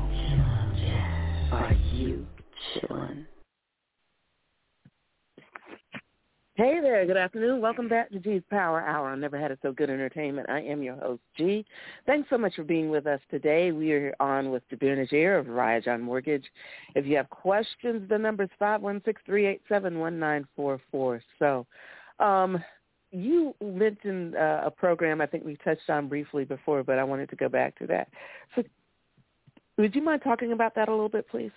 Are you chilling? Hey there, good afternoon. Welcome back to G's Power Hour. I never had it so good entertainment. I am your host, G. Thanks so much for being with us today. We are on with Jabir Najair of Riajan Mortgage. If you have questions, the number is 516-387-1944. So um, you mentioned uh, a program I think we touched on briefly before, but I wanted to go back to that. So would you mind talking about that a little bit, please?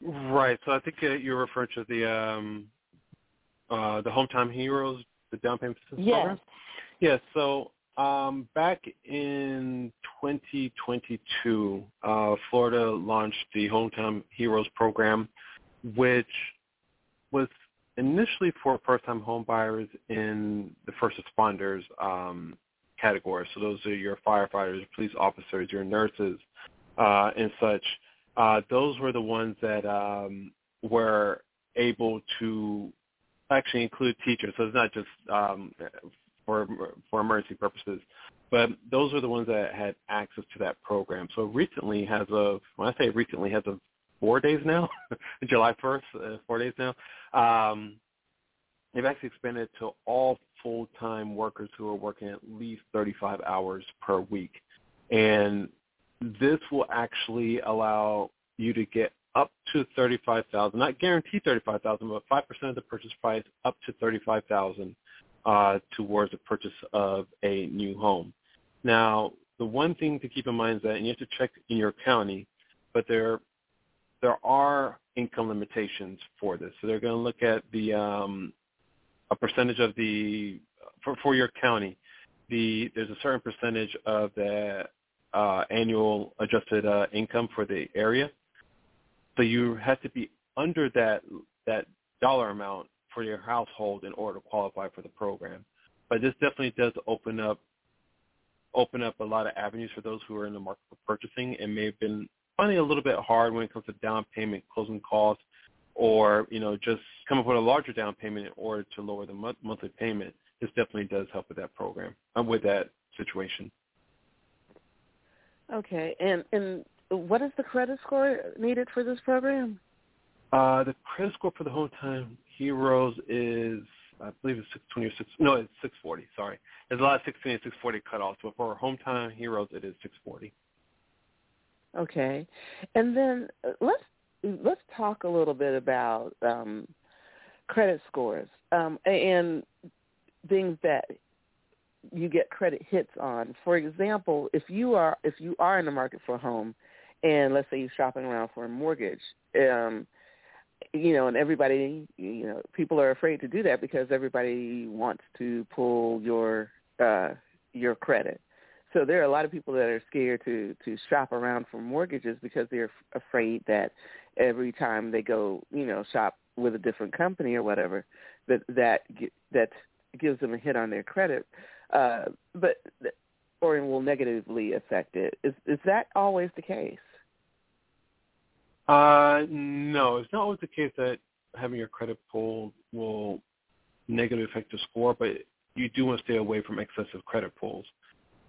Right. So I think uh, you're referring to the um, uh, the Hometown Heroes, the down payment assistance yes. program. Yes. So um, back in 2022, uh, Florida launched the Hometown Heroes program, which was initially for first-time home buyers in the first responders um, category. So those are your firefighters, police officers, your nurses, uh, and such, uh, those were the ones that um, were able to actually include teachers. So it's not just um, for for emergency purposes, but those are the ones that had access to that program. So recently, has of when I say recently, has of four days now, [laughs] July 1st, uh, four days now, um, they've actually expanded to all full-time workers who are working at least 35 hours per week. And this will actually allow you to get up to thirty-five thousand, not guaranteed thirty-five thousand, but five percent of the purchase price up to thirty-five thousand uh, towards the purchase of a new home. Now, the one thing to keep in mind is that and you have to check in your county, but there there are income limitations for this. So they're going to look at the um, a percentage of the for, for your county. The there's a certain percentage of the uh, annual adjusted uh, income for the area. So you have to be under that that dollar amount for your household in order to qualify for the program. But this definitely does open up open up a lot of avenues for those who are in the market for purchasing and may have been finding a little bit hard when it comes to down payment, closing costs, or you know just come up with a larger down payment in order to lower the monthly payment. This definitely does help with that program and uh, with that situation. Okay, and and what is the credit score needed for this program? Uh, the credit score for the Hometown Heroes is, I believe, it's 620 or 6. No, it's 640. Sorry, there's a lot of 620 and 640 cutoffs, but for Hometown Heroes, it is 640. Okay, and then uh, let's let's talk a little bit about um, credit scores um, and things that you get credit hits on. For example, if you are if you are in the market for a home, and let's say you're shopping around for a mortgage, um, you know, and everybody, you know, people are afraid to do that because everybody wants to pull your uh your credit. So there are a lot of people that are scared to to shop around for mortgages because they're afraid that every time they go, you know, shop with a different company or whatever, that that that gives them a hit on their credit, uh, but or will negatively affect it. Is is that always the case? Uh, no, it's not always the case that having your credit pulled will negatively affect the score, but you do want to stay away from excessive credit pulls.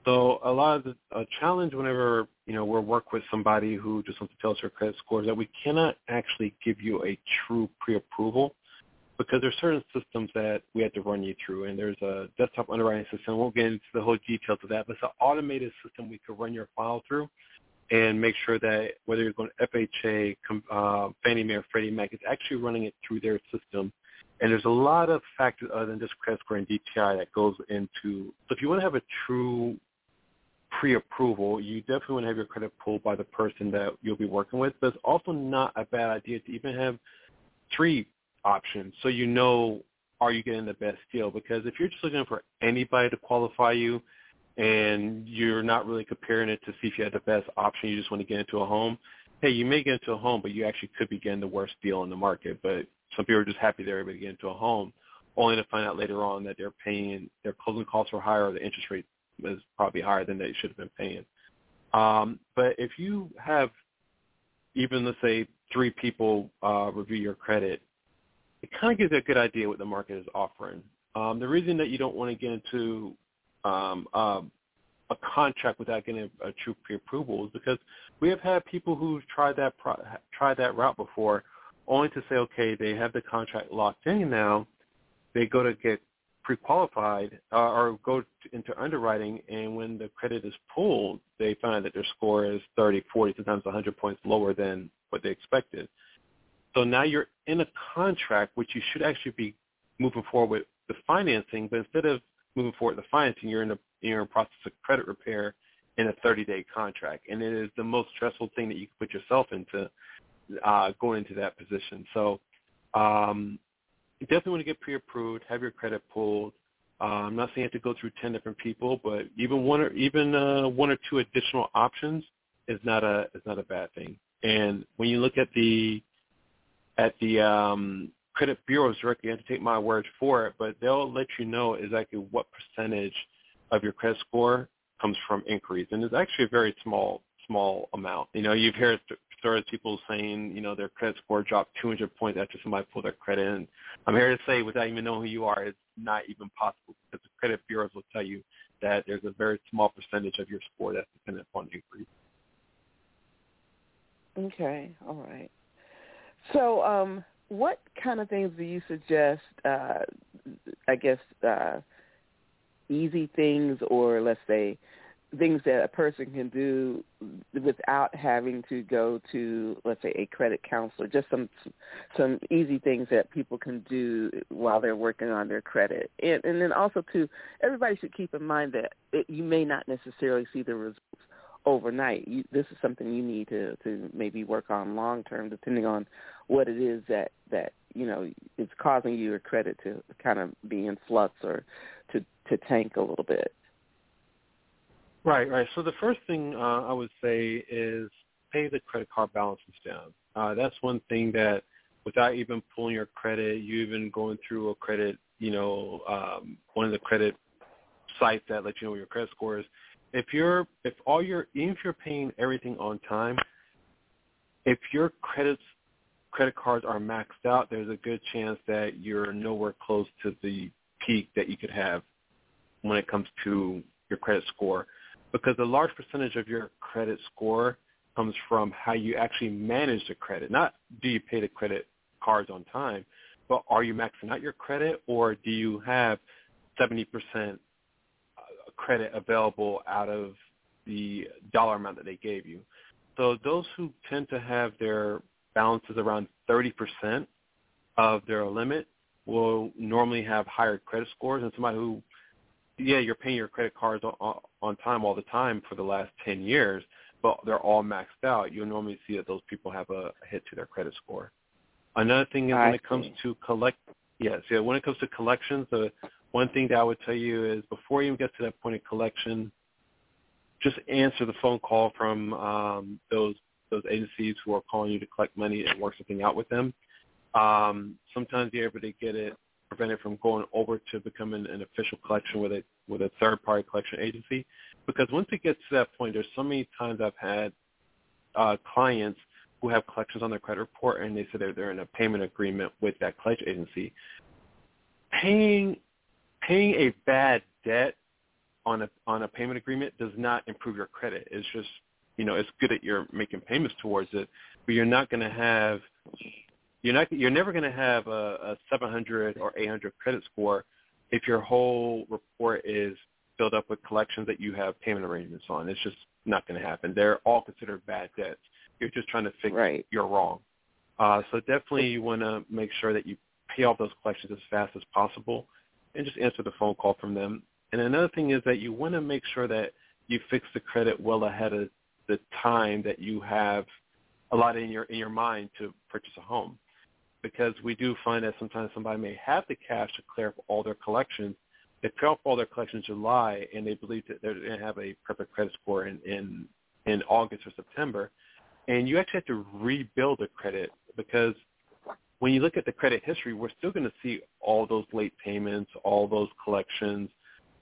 So a lot of the a challenge whenever you know we're work with somebody who just wants to tell us their credit score is that we cannot actually give you a true pre-approval because there's certain systems that we have to run you through, and there's a desktop underwriting system. We won't get into the whole details of that, but it's an automated system we could run your file through and make sure that whether you're going to FHA, uh, Fannie Mae, or Freddie Mac, it's actually running it through their system. And there's a lot of factors other than just credit score and DTI that goes into. So if you want to have a true pre-approval, you definitely want to have your credit pulled by the person that you'll be working with. But it's also not a bad idea to even have three options so you know are you getting the best deal? Because if you're just looking for anybody to qualify you and you're not really comparing it to see if you have the best option, you just want to get into a home, hey, you may get into a home, but you actually could be getting the worst deal in the market. But some people are just happy they're able to get into a home, only to find out later on that they're paying, their closing costs were higher or the interest rate is probably higher than they should have been paying. Um, but if you have even let's say three people uh, review your credit, it kind of gives you a good idea what the market is offering. Um, the reason that you don't want to get into um, uh, a contract without getting a, a true pre-approval is because we have had people who've tried that pro- tried that route before, only to say, okay, they have the contract locked in now. They go to get pre-qualified uh, or go into underwriting, and when the credit is pulled, they find that their score is 30, 40, sometimes 100 points lower than what they expected. So now you're in a contract, which you should actually be moving forward with the financing, but instead of moving forward with the financing, you're in a you're in a process of credit repair in a 30-day contract, and it is the most stressful thing that you can put yourself into uh, going into that position. So um, you definitely want to get pre-approved, have your credit pulled. Uh, I'm not saying you have to go through 10 different people, but even one or even uh, one or two additional options is not a is not a bad thing. And when you look at the at the um, credit bureaus directly, you have to take my word for it, but they'll let you know exactly what percentage of your credit score comes from inquiries, and it's actually a very small small amount. You know, you've heard stories people saying, you know, their credit score dropped 200 points after somebody pulled their credit. And I'm here to say, without even knowing who you are, it's not even possible because the credit bureaus will tell you that there's a very small percentage of your score that's dependent upon inquiries. Okay, all right. So, um, what kind of things do you suggest? Uh, I guess uh, easy things, or let's say things that a person can do without having to go to, let's say, a credit counselor. Just some some easy things that people can do while they're working on their credit, and, and then also too, everybody should keep in mind that it, you may not necessarily see the results overnight. You, this is something you need to to maybe work on long term, depending on what it is that that you know is causing your credit to kind of be in flux or to to tank a little bit. Right, right. So the first thing uh, I would say is pay the credit card balances down. Uh, that's one thing that without even pulling your credit, you even going through a credit, you know, um, one of the credit sites that let you know your credit score is, if you're if all your if you're paying everything on time, if your credits credit cards are maxed out, there's a good chance that you're nowhere close to the peak that you could have when it comes to your credit score. Because a large percentage of your credit score comes from how you actually manage the credit. Not do you pay the credit cards on time, but are you maxing out your credit or do you have 70% credit available out of the dollar amount that they gave you. So those who tend to have their balances around 30% of their limit will normally have higher credit scores than somebody who, yeah, you're paying your credit cards on, on time all the time for the last 10 years, but they're all maxed out. You'll normally see that those people have a, hit to their credit score. Another thing is I when it comes to collect, yes, yeah, when it comes to collections, the one thing that I would tell you is before you even get to that point of collection, just answer the phone call from um, those those agencies who are calling you to collect money and work something out with them. Um, sometimes you're able to get it prevented from going over to becoming an official collection with a with a third party collection agency. Because once it gets to that point, there's so many times I've had uh, clients who have collections on their credit report and they say they're, they're in a payment agreement with that collection agency. Paying paying a bad debt on a on a payment agreement does not improve your credit. It's just you know it's good that you're making payments towards it, but you're not going to have you're not you're never going to have a, a 700 or 800 credit score if your whole report is filled up with collections that you have payment arrangements on. It's just not going to happen. They're all considered bad debts. You're just trying to fix Right. you're wrong. Uh, so definitely you want to make sure that you pay off those collections as fast as possible and just answer the phone call from them. And another thing is that you want to make sure that you fix the credit well ahead of the time that you have allotted in your in your mind to purchase a home. Because we do find that sometimes somebody may have the cash to clear up all their collections. They clear up all their collections in July and they believe that they're going to have a perfect credit score in, in in August or September. And you actually have to rebuild the credit because when you look at the credit history, we're still going to see all those late payments, all those collections.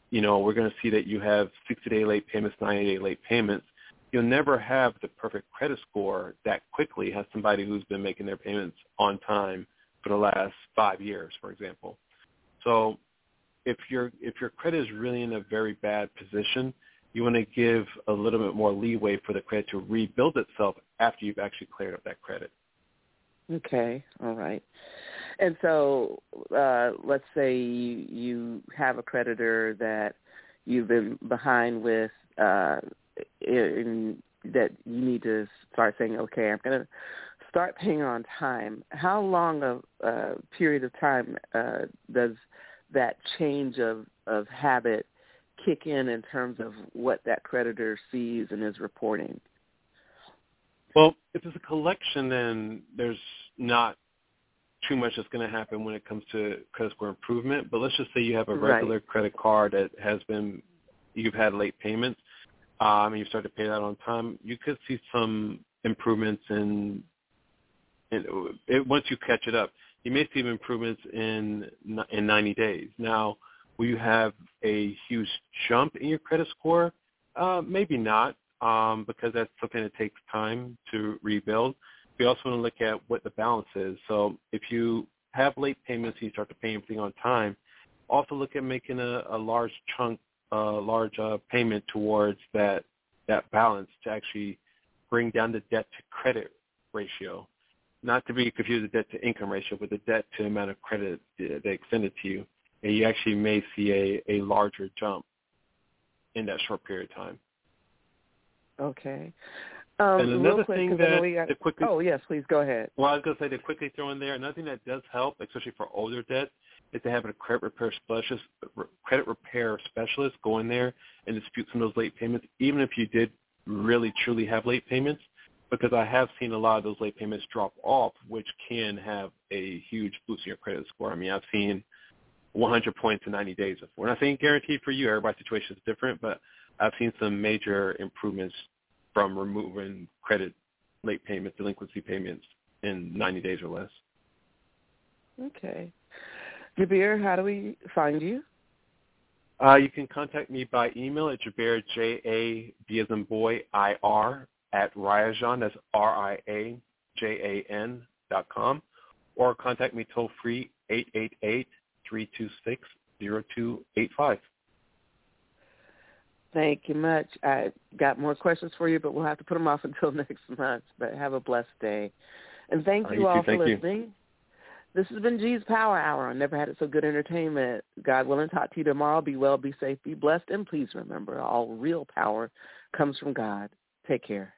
You know, we're going to see that you have 60-day late payments, 90-day late payments. You'll never have the perfect credit score that quickly as somebody who's been making their payments on time for the last five years, for example. So if your if your credit is really in a very bad position, you want to give a little bit more leeway for the credit to rebuild itself after you've actually cleared up that credit. Okay, all right. And so, uh, let's say you, have a creditor that you've been behind with, uh, in, that you need to start saying, okay, I'm going to start paying on time. How long of uh, period of time uh, does that change of, of habit kick in in terms of what that creditor sees and is reporting? Well, if it's a collection, then there's not too much that's going to happen when it comes to credit score improvement. But let's just say you have a Right. regular credit card that has been you've had late payments, um, and you start to pay that on time. You could see some improvements in, in it, once you catch it up. You may see improvements in in 90 days. Now, will you have a huge jump in your credit score? Uh, maybe not, um, because that's something that takes time to rebuild. We also want to look at what the balance is. So if you have late payments and you start to pay everything on time, also look at making a, a large chunk, a uh, large uh, payment towards that that balance to actually bring down the debt to credit ratio. Not to be confused with debt to income ratio, but the debt to amount of credit they extended to you. And you actually may see a, a larger jump in that short period of time. Okay. Um, and another quick, thing 'cause I know that got, to quickly oh yes, please go ahead. Well, I was going to say to quickly throw in there, another thing that does help, especially for older debt, is to have a credit repair specialist, credit repair specialist go in there and dispute some of those late payments, even if you did really truly have late payments, because I have seen a lot of those late payments drop off, which can have a huge boost in your credit score. I mean, I've seen 100 points in 90 days. We're not saying guaranteed for you. Everybody's situation is different, but I've seen some major improvements from removing credit late payments, delinquency payments in 90 days or less. Okay. Jabir, how do we find you? Uh, you can contact me by email at Jabir, J-A-B as in boy, I-R, at Riajan, that's R-I-A-J-A-N dot com, or contact me toll free, 888-326-0285. Thank you much. I got more questions for you, but we'll have to put them off [laughs] until next month. But have a blessed day. And thank you you all too. for Thank you. listening. This has been G's Power Hour on Never Had It So Good Entertainment. God willing, talk to you tomorrow. Be well, be safe, be blessed, and please remember, all real power comes from God. Take care.